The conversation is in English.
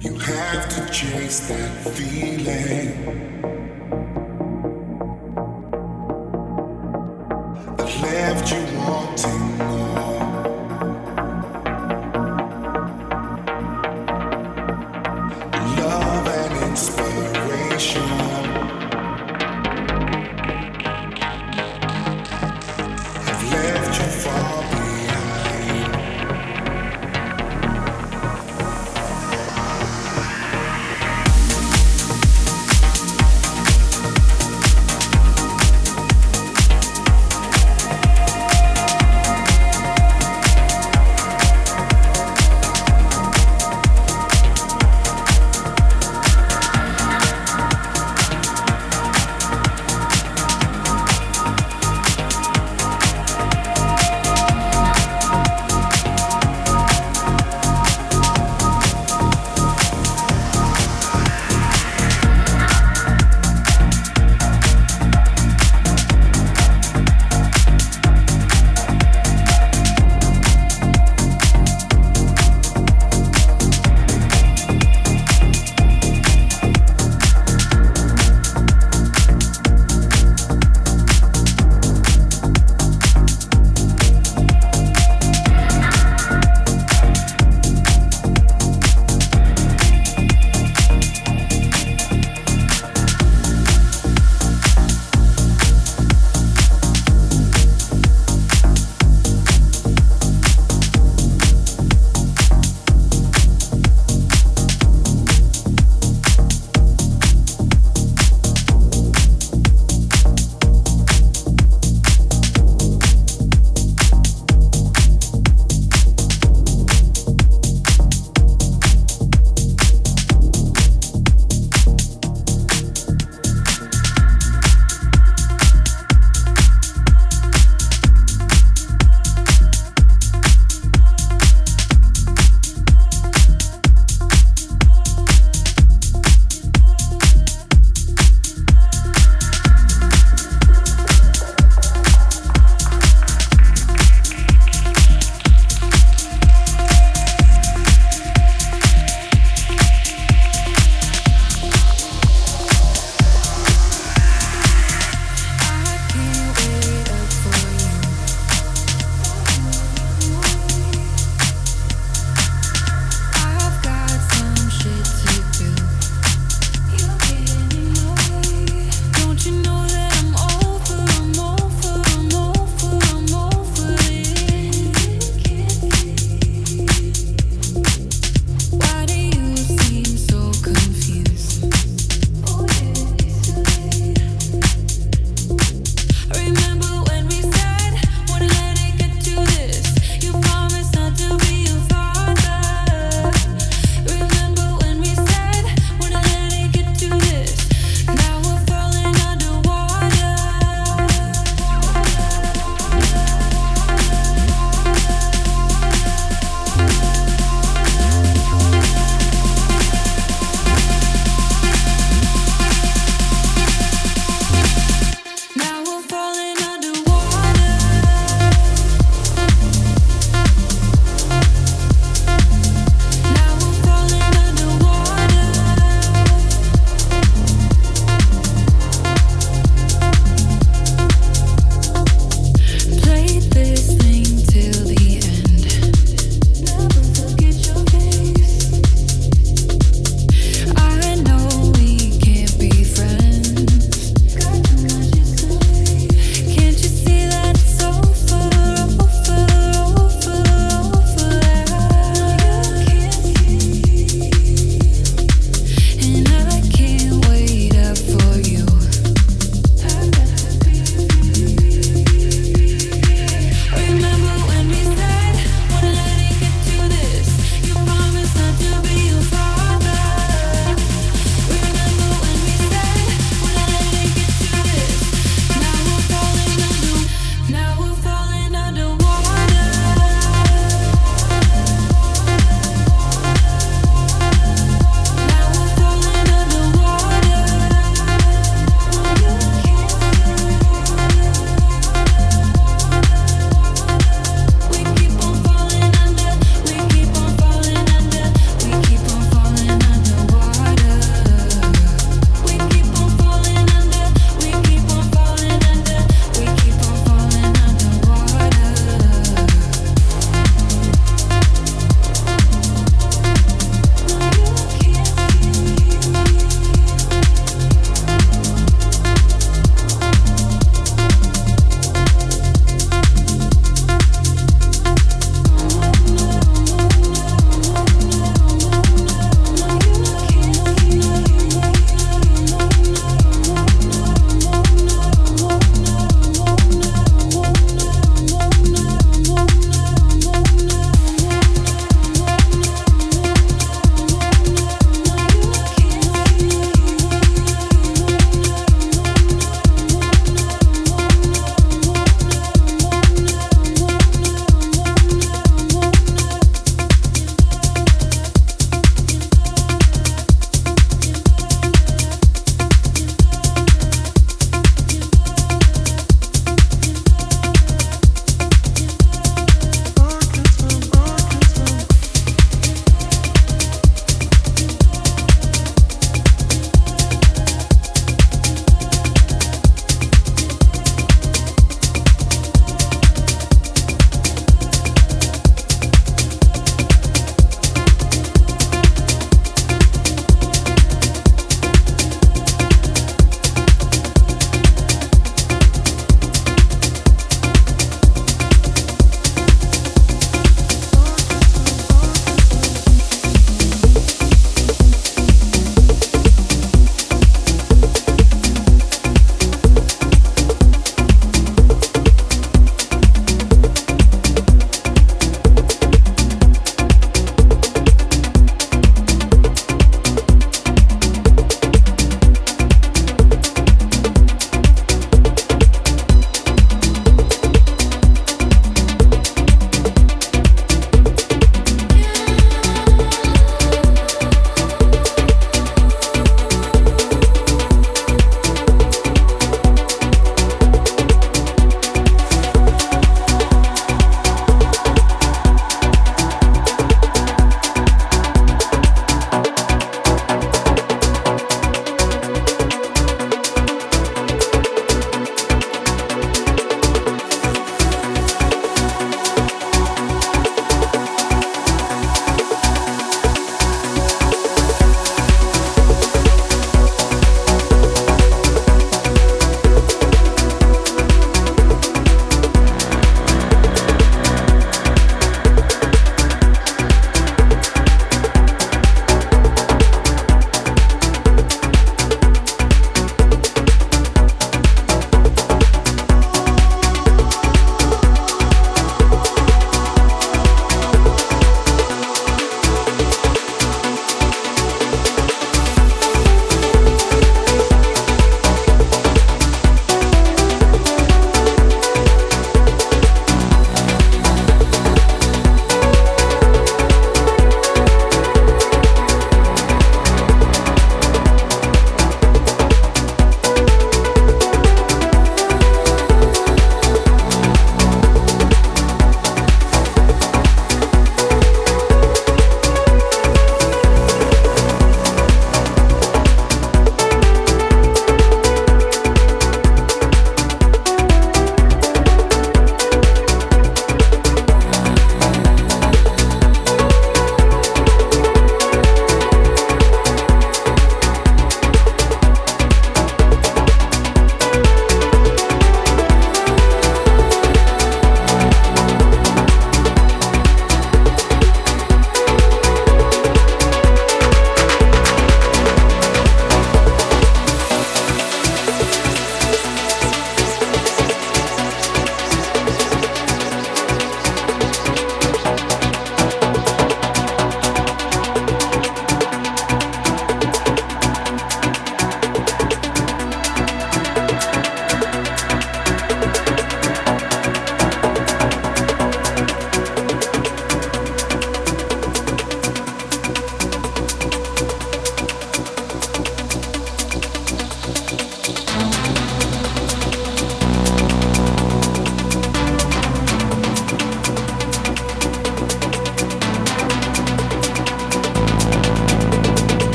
You have to chase that feeling.